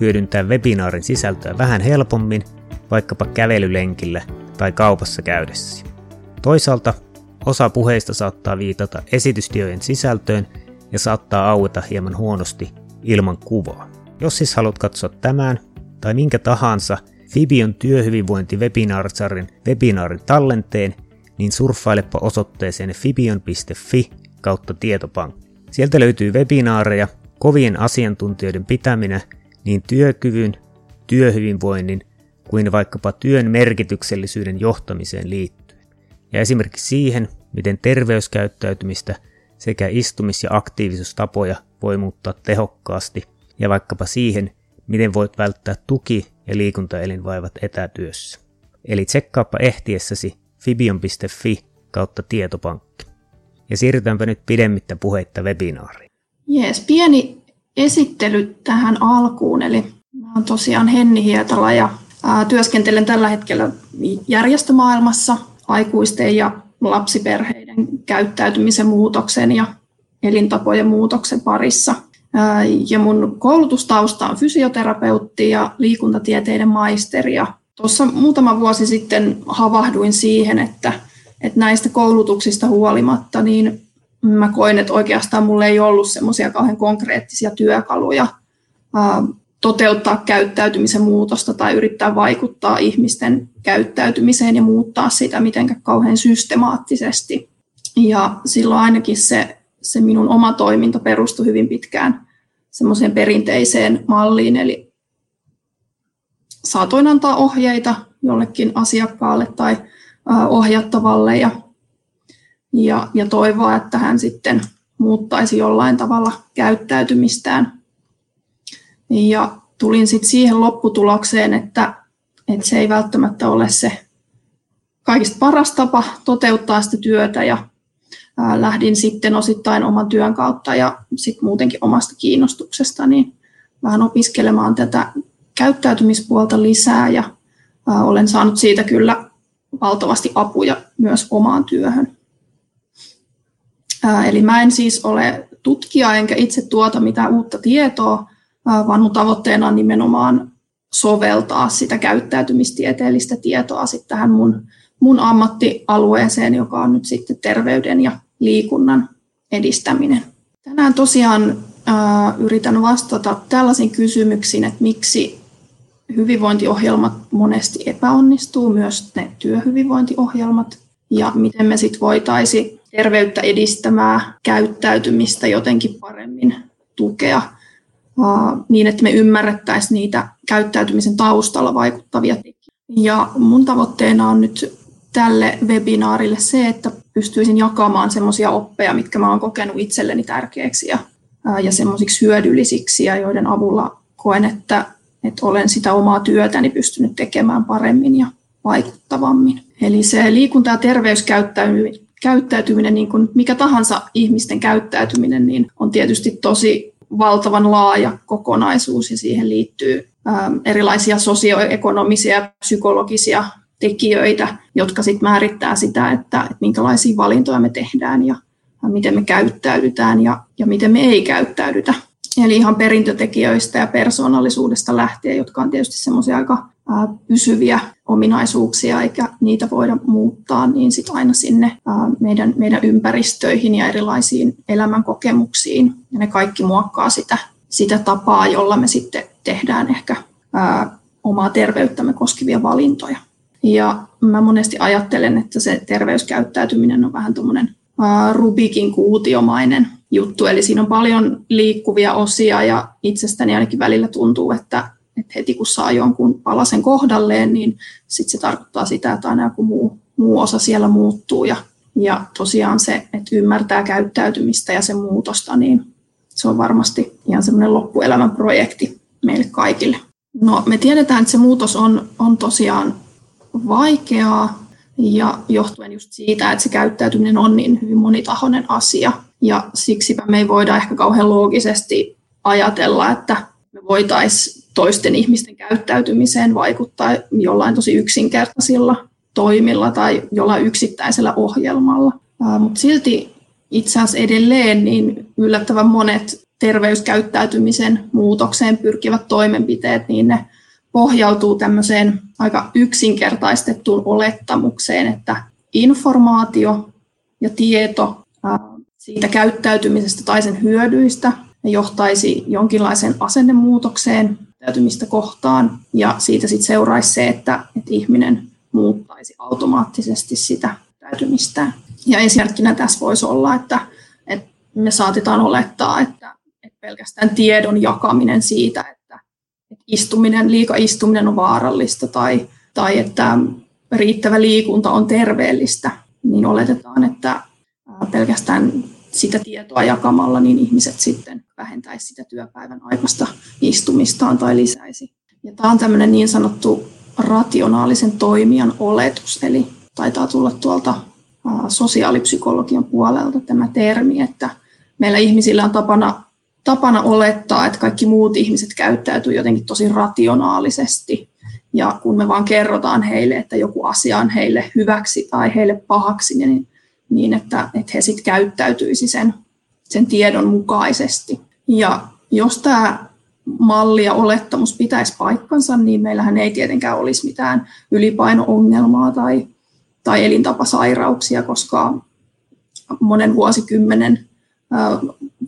hyödyntää webinaarin sisältöä vähän helpommin, vaikkapa kävelylenkillä tai kaupassa käydessä. Toisaalta osa puheista saattaa viitata esitystiojen sisältöön ja saattaa aueta hieman huonosti ilman kuvaa. Jos siis haluat katsoa tämän tai minkä tahansa Fibion työhyvinvointi-webinaarisarjan webinaarin tallenteen, niin surffailepa osoitteeseen fibion.fi kautta tietopankki. Sieltä löytyy webinaareja, kovien asiantuntijoiden pitäminä niin työkyvyn, työhyvinvoinnin kuin vaikkapa työn merkityksellisyyden johtamiseen liittyen. Ja esimerkiksi siihen, miten terveyskäyttäytymistä sekä istumis- ja aktiivisuustapoja voi muuttaa tehokkaasti ja vaikkapa siihen, miten voit välttää tuki- ja liikuntaelinvaivat etätyössä. Eli tsekkaappa ehtiessäsi fibion.fi kautta tietopankki. Ja siirrytäänpä nyt pidemmittä puheitta webinaariin. Jees, pieni esittely tähän alkuun. Eli mä olen tosiaan Henni Hietala ja työskentelen tällä hetkellä järjestömaailmassa aikuisten ja lapsiperheiden käyttäytymisen muutoksen ja elintapojen muutoksen parissa. Ja mun koulutustausta on fysioterapeutti ja liikuntatieteiden maisteri. Ja tuossa muutama vuosi sitten havahduin siihen, että, että näistä koulutuksista huolimatta niin mä koin, että oikeastaan mulla ei ollut semmoisia kauhean konkreettisia työkaluja toteuttaa käyttäytymisen muutosta tai yrittää vaikuttaa ihmisten käyttäytymiseen ja muuttaa sitä mitenkään kauhean systemaattisesti. Ja silloin ainakin se, se minun oma toiminta perustui hyvin pitkään semmoiseen perinteiseen malliin, eli saatoin antaa ohjeita jollekin asiakkaalle tai ohjattavalle ja ja, ja toivoa, että hän sitten muuttaisi jollain tavalla käyttäytymistään. Ja tulin sitten siihen lopputulokseen, että, että se ei välttämättä ole se kaikista paras tapa toteuttaa sitä työtä ja ää, lähdin sitten osittain oman työn kautta ja sitten muutenkin omasta kiinnostuksesta niin vähän opiskelemaan tätä käyttäytymispuolta lisää ja ää, olen saanut siitä kyllä valtavasti apuja myös omaan työhön. Eli mä en siis ole tutkija enkä itse tuota mitään uutta tietoa, vaan mun tavoitteena on nimenomaan soveltaa sitä käyttäytymistieteellistä tietoa sitten tähän mun, mun ammattialueeseen, joka on nyt sitten terveyden ja liikunnan edistäminen. Tänään tosiaan ää, yritän vastata tällaisiin kysymyksiin, että miksi hyvinvointiohjelmat monesti epäonnistuu, myös ne työhyvinvointiohjelmat, ja miten me sitten voitaisiin terveyttä edistämää käyttäytymistä jotenkin paremmin tukea niin, että me ymmärrettäisiin niitä käyttäytymisen taustalla vaikuttavia tekijöitä. Ja mun tavoitteena on nyt tälle webinaarille se, että pystyisin jakamaan semmoisia oppeja, mitkä mä oon kokenut itselleni tärkeäksi ja, ja semmoisiksi hyödyllisiksi ja joiden avulla koen, että, että olen sitä omaa työtäni pystynyt tekemään paremmin ja vaikuttavammin. Eli se liikunta- ja terveyskäyttäytyminen käyttäytyminen, niin kuin mikä tahansa ihmisten käyttäytyminen, niin on tietysti tosi valtavan laaja kokonaisuus ja siihen liittyy erilaisia sosioekonomisia ja psykologisia tekijöitä, jotka sitten määrittää sitä, että, että minkälaisia valintoja me tehdään ja miten me käyttäydytään ja, ja miten me ei käyttäydytä. Eli ihan perintötekijöistä ja persoonallisuudesta lähtien, jotka on tietysti semmoisia aika pysyviä ominaisuuksia eikä niitä voida muuttaa, niin sit aina sinne meidän, meidän ympäristöihin ja erilaisiin elämänkokemuksiin. Ja ne kaikki muokkaa sitä, sitä tapaa, jolla me sitten tehdään ehkä ää, omaa terveyttämme koskevia valintoja. Ja mä monesti ajattelen, että se terveyskäyttäytyminen on vähän tuommoinen Rubikin kuutiomainen juttu, eli siinä on paljon liikkuvia osia ja itsestäni ainakin välillä tuntuu, että että heti kun saa jonkun palasen kohdalleen, niin sitten se tarkoittaa sitä, että aina joku muu, muu osa siellä muuttuu. Ja, ja tosiaan se, että ymmärtää käyttäytymistä ja sen muutosta, niin se on varmasti ihan semmoinen loppuelämän projekti meille kaikille. No me tiedetään, että se muutos on, on tosiaan vaikeaa ja johtuen just siitä, että se käyttäytyminen on niin hyvin monitahoinen asia. Ja siksipä me ei voida ehkä kauhean loogisesti ajatella, että me voitaisiin toisten ihmisten käyttäytymiseen vaikuttaa jollain tosi yksinkertaisilla toimilla tai jollain yksittäisellä ohjelmalla. Mutta silti itse asiassa edelleen niin yllättävän monet terveyskäyttäytymisen muutokseen pyrkivät toimenpiteet, niin ne pohjautuu tämmöiseen aika yksinkertaistettuun olettamukseen, että informaatio ja tieto siitä käyttäytymisestä tai sen hyödyistä johtaisi jonkinlaiseen asennemuutokseen käyttäytymistä kohtaan ja siitä sitten seuraisi se, että, että ihminen muuttaisi automaattisesti sitä käyttäytymistään. Ja esimerkkinä tässä voisi olla, että, että me saatetaan olettaa, että, että pelkästään tiedon jakaminen siitä, että, että istuminen, liika istuminen on vaarallista tai, tai että riittävä liikunta on terveellistä, niin oletetaan, että pelkästään sitä tietoa jakamalla, niin ihmiset sitten vähentäisi sitä työpäivän aikaista istumistaan tai lisäisi. Ja tämä on tämmöinen niin sanottu rationaalisen toimijan oletus, eli taitaa tulla tuolta sosiaalipsykologian puolelta tämä termi, että meillä ihmisillä on tapana, tapana olettaa, että kaikki muut ihmiset käyttäytyy jotenkin tosi rationaalisesti. Ja kun me vaan kerrotaan heille, että joku asia on heille hyväksi tai heille pahaksi, niin niin että, että he sitten käyttäytyisi sen, sen tiedon mukaisesti. Ja jos tämä malli ja olettamus pitäisi paikkansa, niin meillähän ei tietenkään olisi mitään ylipaino-ongelmaa tai, tai elintapasairauksia, koska monen vuosikymmenen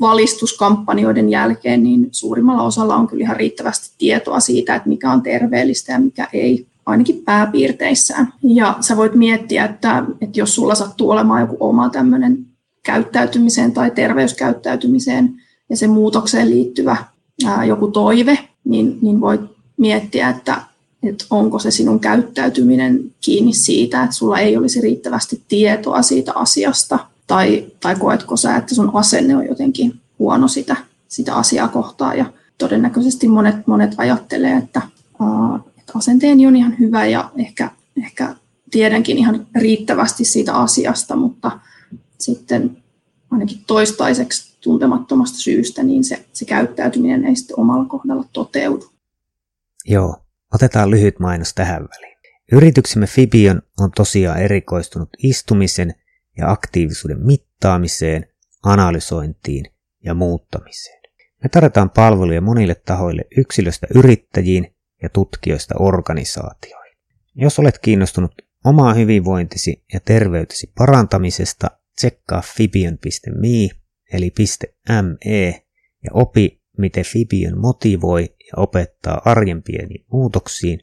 valistuskampanjoiden jälkeen niin suurimmalla osalla on kyllä ihan riittävästi tietoa siitä, että mikä on terveellistä ja mikä ei ainakin pääpiirteissään. Ja sä voit miettiä, että, että jos sulla sattuu olemaan joku oma tämmöinen käyttäytymiseen tai terveyskäyttäytymiseen ja sen muutokseen liittyvä ää, joku toive, niin, niin voit miettiä, että, että onko se sinun käyttäytyminen kiinni siitä, että sulla ei olisi riittävästi tietoa siitä asiasta, tai, tai koetko sä, että sun asenne on jotenkin huono sitä, sitä asiaa kohtaan. Ja todennäköisesti monet, monet ajattelee, että, asenteeni on ihan hyvä ja ehkä, ehkä tiedänkin ihan riittävästi siitä asiasta, mutta sitten ainakin toistaiseksi tuntemattomasta syystä, niin se, se käyttäytyminen ei sitten omalla kohdalla toteudu. Joo, otetaan lyhyt mainos tähän väliin. Yrityksemme Fibion on tosiaan erikoistunut istumisen ja aktiivisuuden mittaamiseen, analysointiin ja muuttamiseen. Me tarjotaan palveluja monille tahoille yksilöstä yrittäjiin ja tutkijoista organisaatioihin. Jos olet kiinnostunut omaa hyvinvointisi ja terveytesi parantamisesta, tsekkaa fibion.me eli .me ja opi, miten Fibion motivoi ja opettaa arjen pieniin muutoksiin,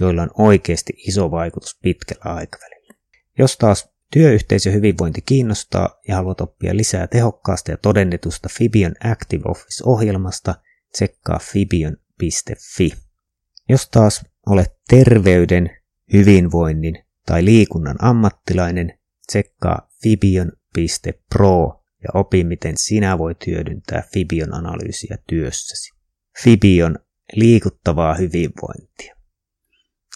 joilla on oikeasti iso vaikutus pitkällä aikavälillä. Jos taas työyhteisö hyvinvointi kiinnostaa ja haluat oppia lisää tehokkaasta ja todennetusta Fibion Active Office-ohjelmasta, tsekkaa fibion.fi. Jos taas olet terveyden, hyvinvoinnin tai liikunnan ammattilainen, tsekkaa fibion.pro ja opi, miten sinä voit hyödyntää Fibion analyysiä työssäsi. Fibion liikuttavaa hyvinvointia.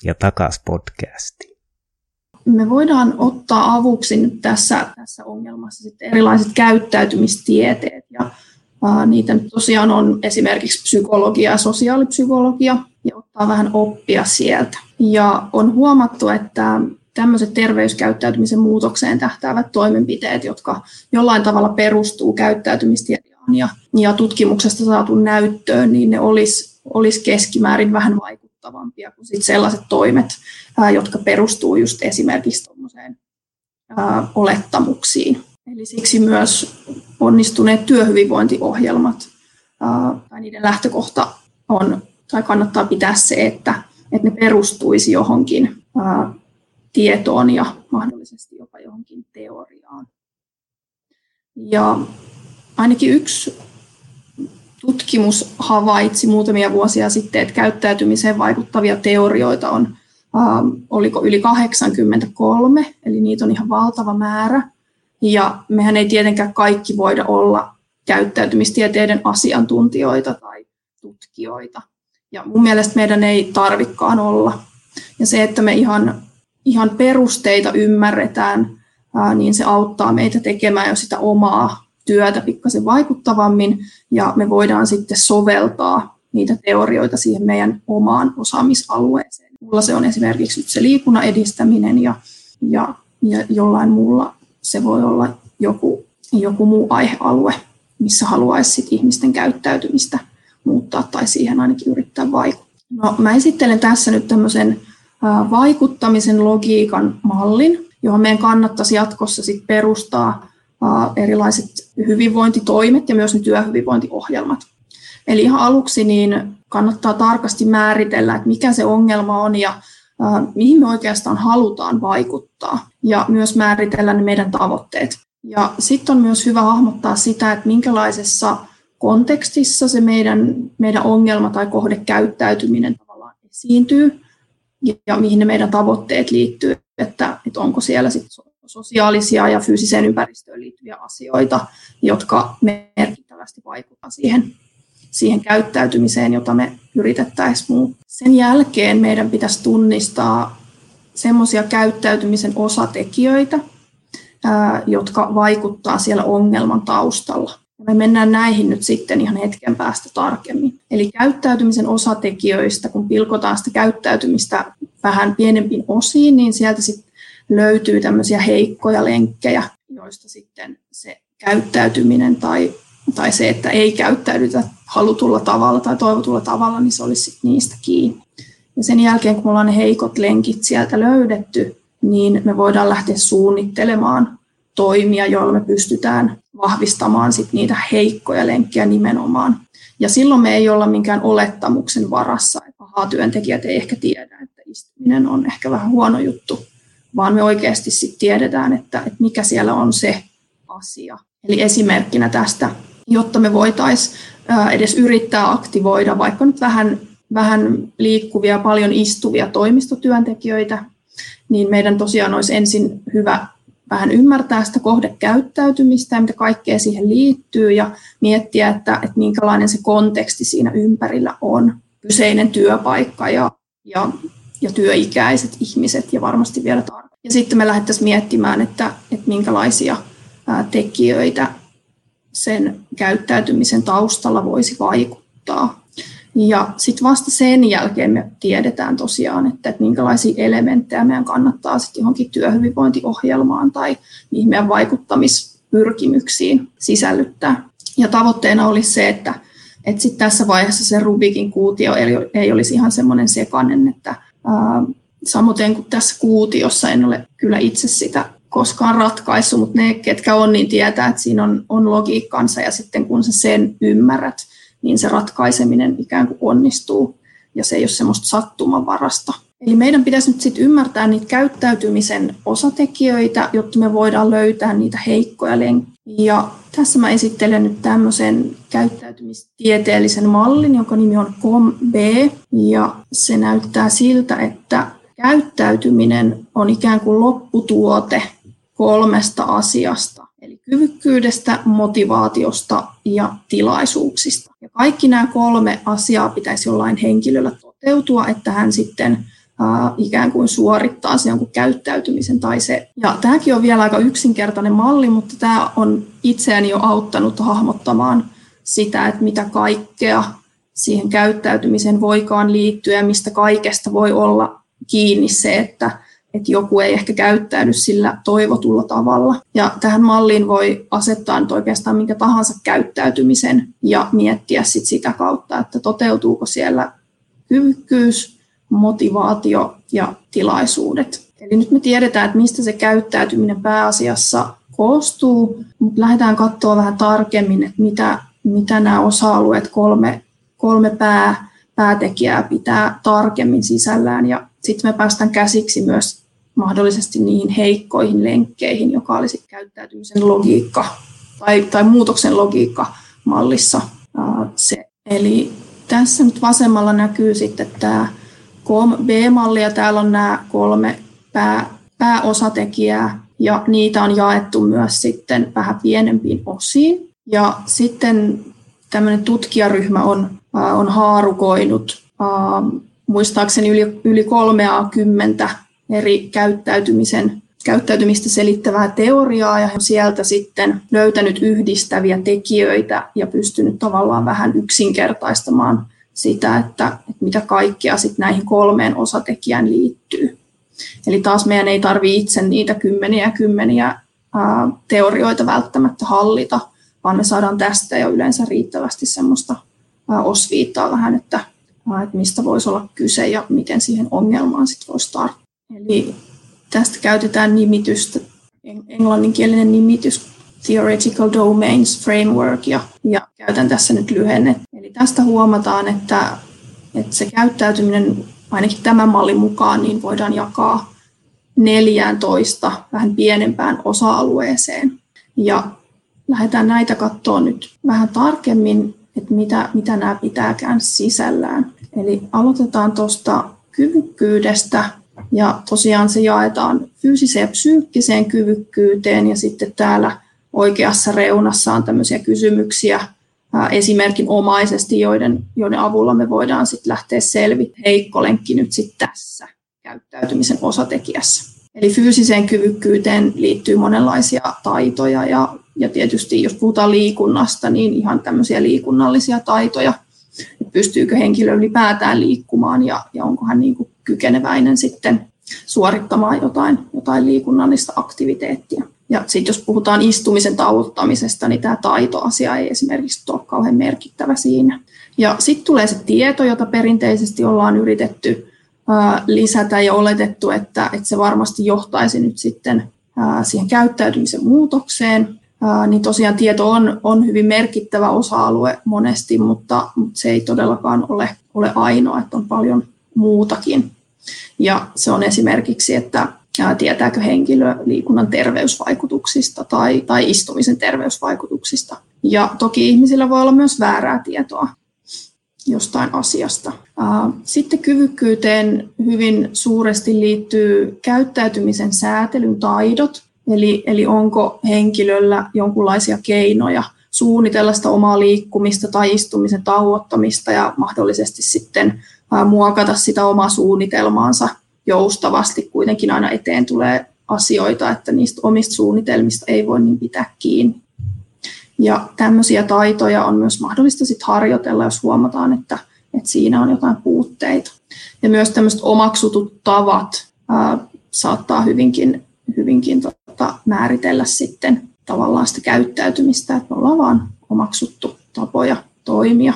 Ja takas podcastiin. Me voidaan ottaa avuksi nyt tässä, tässä ongelmassa sitten erilaiset käyttäytymistieteet ja Niitä nyt tosiaan on esimerkiksi psykologia ja sosiaalipsykologia ja ottaa vähän oppia sieltä. Ja on huomattu, että tämmöiset terveyskäyttäytymisen muutokseen tähtäävät toimenpiteet, jotka jollain tavalla perustuu käyttäytymistietoon ja, ja tutkimuksesta saatu näyttöön, niin ne olisi olis keskimäärin vähän vaikuttavampia kuin sit sellaiset toimet, ää, jotka perustuu just esimerkiksi tuommoiseen olettamuksiin. Eli siksi myös onnistuneet työhyvinvointiohjelmat tai niiden lähtökohta on, tai kannattaa pitää se, että, että ne perustuisi johonkin tietoon ja mahdollisesti jopa johonkin teoriaan. Ja ainakin yksi tutkimus havaitsi muutamia vuosia sitten, että käyttäytymiseen vaikuttavia teorioita on, oliko yli 83, eli niitä on ihan valtava määrä. Ja mehän ei tietenkään kaikki voida olla käyttäytymistieteiden asiantuntijoita tai tutkijoita. Ja mun mielestä meidän ei tarvikkaan olla. Ja se, että me ihan, ihan perusteita ymmärretään, ää, niin se auttaa meitä tekemään jo sitä omaa työtä pikkasen vaikuttavammin, ja me voidaan sitten soveltaa niitä teorioita siihen meidän omaan osaamisalueeseen. Mulla se on esimerkiksi nyt se liikunnan edistäminen, ja, ja, ja jollain muulla se voi olla joku, joku muu aihealue, missä haluaisi ihmisten käyttäytymistä muuttaa tai siihen ainakin yrittää vaikuttaa. No, mä esittelen tässä nyt tämmöisen vaikuttamisen logiikan mallin, johon meidän kannattaisi jatkossa sit perustaa erilaiset hyvinvointitoimet ja myös ne työhyvinvointiohjelmat. Eli ihan aluksi niin kannattaa tarkasti määritellä, että mikä se ongelma on ja mihin me oikeastaan halutaan vaikuttaa ja myös määritellä ne meidän tavoitteet. Ja sitten on myös hyvä hahmottaa sitä, että minkälaisessa kontekstissa se meidän, meidän ongelma tai kohdekäyttäytyminen tavallaan esiintyy ja mihin ne meidän tavoitteet liittyy, että, että onko siellä sit sosiaalisia ja fyysiseen ympäristöön liittyviä asioita, jotka merkittävästi vaikuttavat siihen, siihen käyttäytymiseen, jota me yritettäisiin muuttaa. Sen jälkeen meidän pitäisi tunnistaa semmoisia käyttäytymisen osatekijöitä, jotka vaikuttaa siellä ongelman taustalla. Me mennään näihin nyt sitten ihan hetken päästä tarkemmin. Eli käyttäytymisen osatekijöistä, kun pilkotaan sitä käyttäytymistä vähän pienempiin osiin, niin sieltä sitten löytyy tämmöisiä heikkoja lenkkejä, joista sitten se käyttäytyminen tai, tai se, että ei käyttäydytä halutulla tavalla tai toivotulla tavalla, niin se olisi sitten niistä kiinni. Ja sen jälkeen, kun me ollaan ne heikot lenkit sieltä löydetty, niin me voidaan lähteä suunnittelemaan toimia, joilla me pystytään vahvistamaan sit niitä heikkoja lenkkejä nimenomaan. Ja silloin me ei olla minkään olettamuksen varassa, että pahaa työntekijät ei ehkä tiedä, että istuminen on ehkä vähän huono juttu, vaan me oikeasti sit tiedetään, että, että mikä siellä on se asia. Eli esimerkkinä tästä, jotta me voitaisiin edes yrittää aktivoida vaikka nyt vähän, vähän liikkuvia, paljon istuvia toimistotyöntekijöitä, niin meidän tosiaan olisi ensin hyvä vähän ymmärtää sitä kohdekäyttäytymistä ja mitä kaikkea siihen liittyy ja miettiä, että, että minkälainen se konteksti siinä ympärillä on. Kyseinen työpaikka ja, ja, ja työikäiset ihmiset ja varmasti vielä tarkemmin. Ja sitten me lähdettäisiin miettimään, että, että minkälaisia tekijöitä sen käyttäytymisen taustalla voisi vaikuttaa. Ja sitten vasta sen jälkeen me tiedetään tosiaan, että, että minkälaisia elementtejä meidän kannattaa sitten johonkin työhyvinvointiohjelmaan tai niihin meidän vaikuttamispyrkimyksiin sisällyttää. Ja tavoitteena olisi se, että, että sitten tässä vaiheessa se Rubikin kuutio ei olisi ihan semmoinen sekainen, että ää, samoin kuin tässä kuutiossa en ole kyllä itse sitä koskaan ratkaissut, mutta ne, ketkä on, niin tietää, että siinä on, on logiikkansa ja sitten kun sä sen ymmärrät, niin se ratkaiseminen ikään kuin onnistuu ja se ei ole semmoista sattumanvarasta. Eli meidän pitäisi nyt sitten ymmärtää niitä käyttäytymisen osatekijöitä, jotta me voidaan löytää niitä heikkoja lenkkejä. Ja tässä mä esittelen nyt tämmöisen käyttäytymistieteellisen mallin, jonka nimi on COM-B, ja se näyttää siltä, että käyttäytyminen on ikään kuin lopputuote kolmesta asiasta, eli kyvykkyydestä, motivaatiosta ja tilaisuuksista. Kaikki nämä kolme asiaa pitäisi jollain henkilöllä toteutua, että hän sitten ikään kuin suorittaa se jonkun käyttäytymisen tai se. Ja tämäkin on vielä aika yksinkertainen malli, mutta tämä on itseäni jo auttanut hahmottamaan sitä, että mitä kaikkea siihen käyttäytymiseen voikaan liittyä ja mistä kaikesta voi olla kiinni se, että että joku ei ehkä käyttäydy sillä toivotulla tavalla. Ja tähän malliin voi asettaa nyt oikeastaan minkä tahansa käyttäytymisen ja miettiä sit sitä kautta, että toteutuuko siellä kyvykkyys, motivaatio ja tilaisuudet. Eli nyt me tiedetään, että mistä se käyttäytyminen pääasiassa koostuu, mutta lähdetään katsoa vähän tarkemmin, että mitä, mitä nämä osa-alueet, kolme, kolme pää, päätekijää pitää tarkemmin sisällään ja sitten me päästään käsiksi myös mahdollisesti niihin heikkoihin lenkkeihin, joka olisi käyttäytymisen logiikka tai, tai muutoksen logiikka mallissa. Se. Eli tässä nyt vasemmalla näkyy sitten tämä B-malli ja täällä on nämä kolme pää, pääosatekijää ja niitä on jaettu myös sitten vähän pienempiin osiin. Ja sitten tämmöinen tutkijaryhmä on, on haarukoinut muistaakseni yli, yli 30 eri käyttäytymisen käyttäytymistä selittävää teoriaa ja sieltä sitten löytänyt yhdistäviä tekijöitä ja pystynyt tavallaan vähän yksinkertaistamaan sitä, että, että mitä kaikkea sitten näihin kolmeen osatekijään liittyy. Eli taas meidän ei tarvitse itse niitä kymmeniä ja kymmeniä ää, teorioita välttämättä hallita, vaan me saadaan tästä jo yleensä riittävästi semmoista ää, osviittaa vähän, että, että mistä voisi olla kyse ja miten siihen ongelmaan sitten voisi tarttua. Eli tästä käytetään nimitystä, englanninkielinen nimitys Theoretical Domains Framework, ja, ja käytän tässä nyt lyhennet. Eli tästä huomataan, että, että se käyttäytyminen ainakin tämän mallin mukaan niin voidaan jakaa 14 vähän pienempään osa-alueeseen. Ja lähdetään näitä katsoa nyt vähän tarkemmin, että mitä, mitä nämä pitääkään sisällään. Eli aloitetaan tuosta kyvykkyydestä ja tosiaan se jaetaan fyysiseen ja psyykkiseen kyvykkyyteen ja sitten täällä oikeassa reunassa on tämmöisiä kysymyksiä esimerkin omaisesti, joiden, joiden avulla me voidaan sitten lähteä selvittämään heikko lenkki nyt sitten tässä käyttäytymisen osatekijässä. Eli fyysiseen kyvykkyyteen liittyy monenlaisia taitoja ja, ja tietysti jos puhutaan liikunnasta, niin ihan tämmöisiä liikunnallisia taitoja, että pystyykö henkilö ylipäätään liikkumaan ja, ja onko hän niin kuin kykeneväinen sitten suorittamaan jotain, jotain liikunnallista aktiviteettia. Ja sitten jos puhutaan istumisen tauottamisesta, niin tämä taitoasia ei esimerkiksi ole kauhean merkittävä siinä. Ja sitten tulee se tieto, jota perinteisesti ollaan yritetty lisätä ja oletettu, että, että se varmasti johtaisi nyt sitten siihen käyttäytymisen muutokseen. Niin tosiaan tieto on, on hyvin merkittävä osa-alue monesti, mutta, mutta se ei todellakaan ole, ole ainoa, että on paljon muutakin. Ja se on esimerkiksi, että tietääkö henkilö liikunnan terveysvaikutuksista tai, tai istumisen terveysvaikutuksista. Ja toki ihmisillä voi olla myös väärää tietoa jostain asiasta. Sitten kyvykkyyteen hyvin suuresti liittyy käyttäytymisen säätelyn taidot, eli, eli onko henkilöllä jonkinlaisia keinoja suunnitella sitä omaa liikkumista tai istumisen tauottamista ja mahdollisesti sitten muokata sitä omaa suunnitelmaansa joustavasti. Kuitenkin aina eteen tulee asioita, että niistä omista suunnitelmista ei voi niin pitää kiinni. Ja tämmöisiä taitoja on myös mahdollista sit harjoitella, jos huomataan, että, että siinä on jotain puutteita. Ja myös tämmöiset omaksutut tavat ää, saattaa hyvinkin, hyvinkin tota, määritellä sitten tavallaan sitä käyttäytymistä, että me ollaan vaan omaksuttu tapoja toimia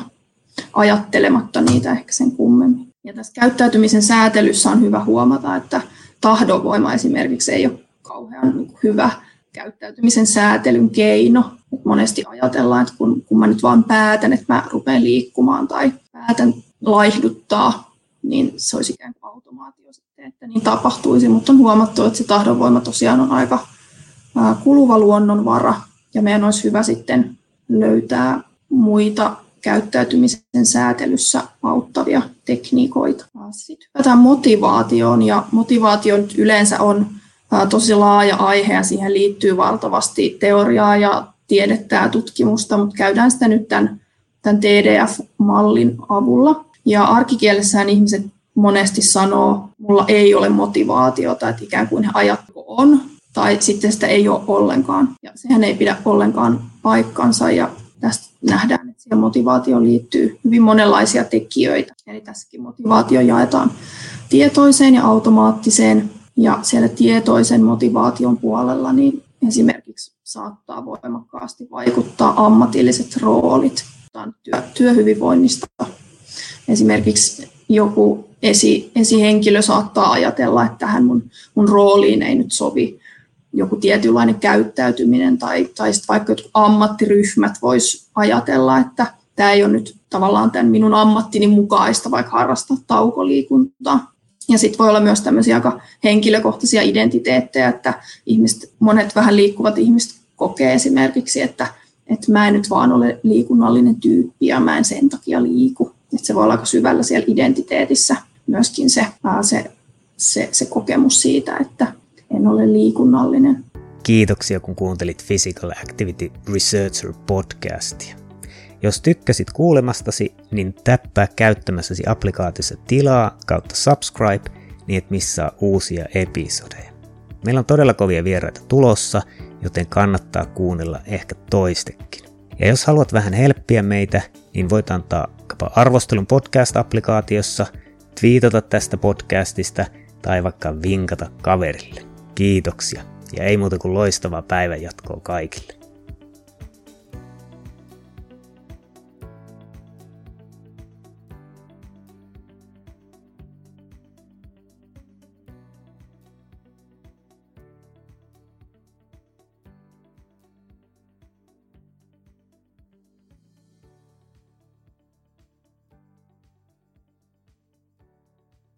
ajattelematta niitä ehkä sen kummemmin. Ja tässä käyttäytymisen säätelyssä on hyvä huomata, että tahdonvoima esimerkiksi ei ole kauhean niin hyvä käyttäytymisen säätelyn keino. Monesti ajatellaan, että kun, kun mä nyt vaan päätän, että mä rupean liikkumaan tai päätän laihduttaa, niin se olisi ikään kuin automaatio että niin tapahtuisi. Mutta on huomattu, että se tahdonvoima tosiaan on aika kuluva luonnonvara ja meidän olisi hyvä sitten löytää muita käyttäytymisen säätelyssä auttavia tekniikoita. Sitten hypätään motivaatioon ja motivaatio nyt yleensä on tosi laaja aihe ja siihen liittyy valtavasti teoriaa ja tiedettä ja tutkimusta, mutta käydään sitä nyt tämän, tämän TDF-mallin avulla. Ja arkikielessään ihmiset monesti sanoo, mulla ei ole motivaatiota, että ikään kuin he ajatko on, tai sitten sitä ei ole ollenkaan. Ja sehän ei pidä ollenkaan paikkansa, ja tästä nähdään, että siihen motivaatioon liittyy hyvin monenlaisia tekijöitä. Eli tässäkin motivaatio jaetaan tietoiseen ja automaattiseen ja siellä tietoisen motivaation puolella niin esimerkiksi saattaa voimakkaasti vaikuttaa ammatilliset roolit työ, työhyvinvoinnista. Esimerkiksi joku esi, esihenkilö saattaa ajatella, että tähän mun, mun rooliin ei nyt sovi joku tietynlainen käyttäytyminen tai, tai sitten vaikka jotkut ammattiryhmät vois ajatella, että tämä ei ole nyt tavallaan tämän minun ammattini mukaista vaikka harrastaa taukoliikuntaa. Ja sitten voi olla myös tämmöisiä aika henkilökohtaisia identiteettejä, että ihmiset, monet vähän liikkuvat ihmiset kokee esimerkiksi, että, että mä en nyt vaan ole liikunnallinen tyyppi ja mä en sen takia liiku. Että se voi olla aika syvällä siellä identiteetissä myöskin se, se, se, se kokemus siitä, että en ole liikunnallinen. Kiitoksia kun kuuntelit Physical Activity Researcher podcastia. Jos tykkäsit kuulemastasi, niin täppää käyttämässäsi applikaatiossa tilaa kautta subscribe, niin et missaa uusia episodeja. Meillä on todella kovia vieraita tulossa, joten kannattaa kuunnella ehkä toistekin. Ja jos haluat vähän helppiä meitä, niin voit antaa arvostelun podcast-applikaatiossa, twiitata tästä podcastista tai vaikka vinkata kaverille. Kiitoksia ja ei muuta kuin loistavaa päivänjatkoa kaikille.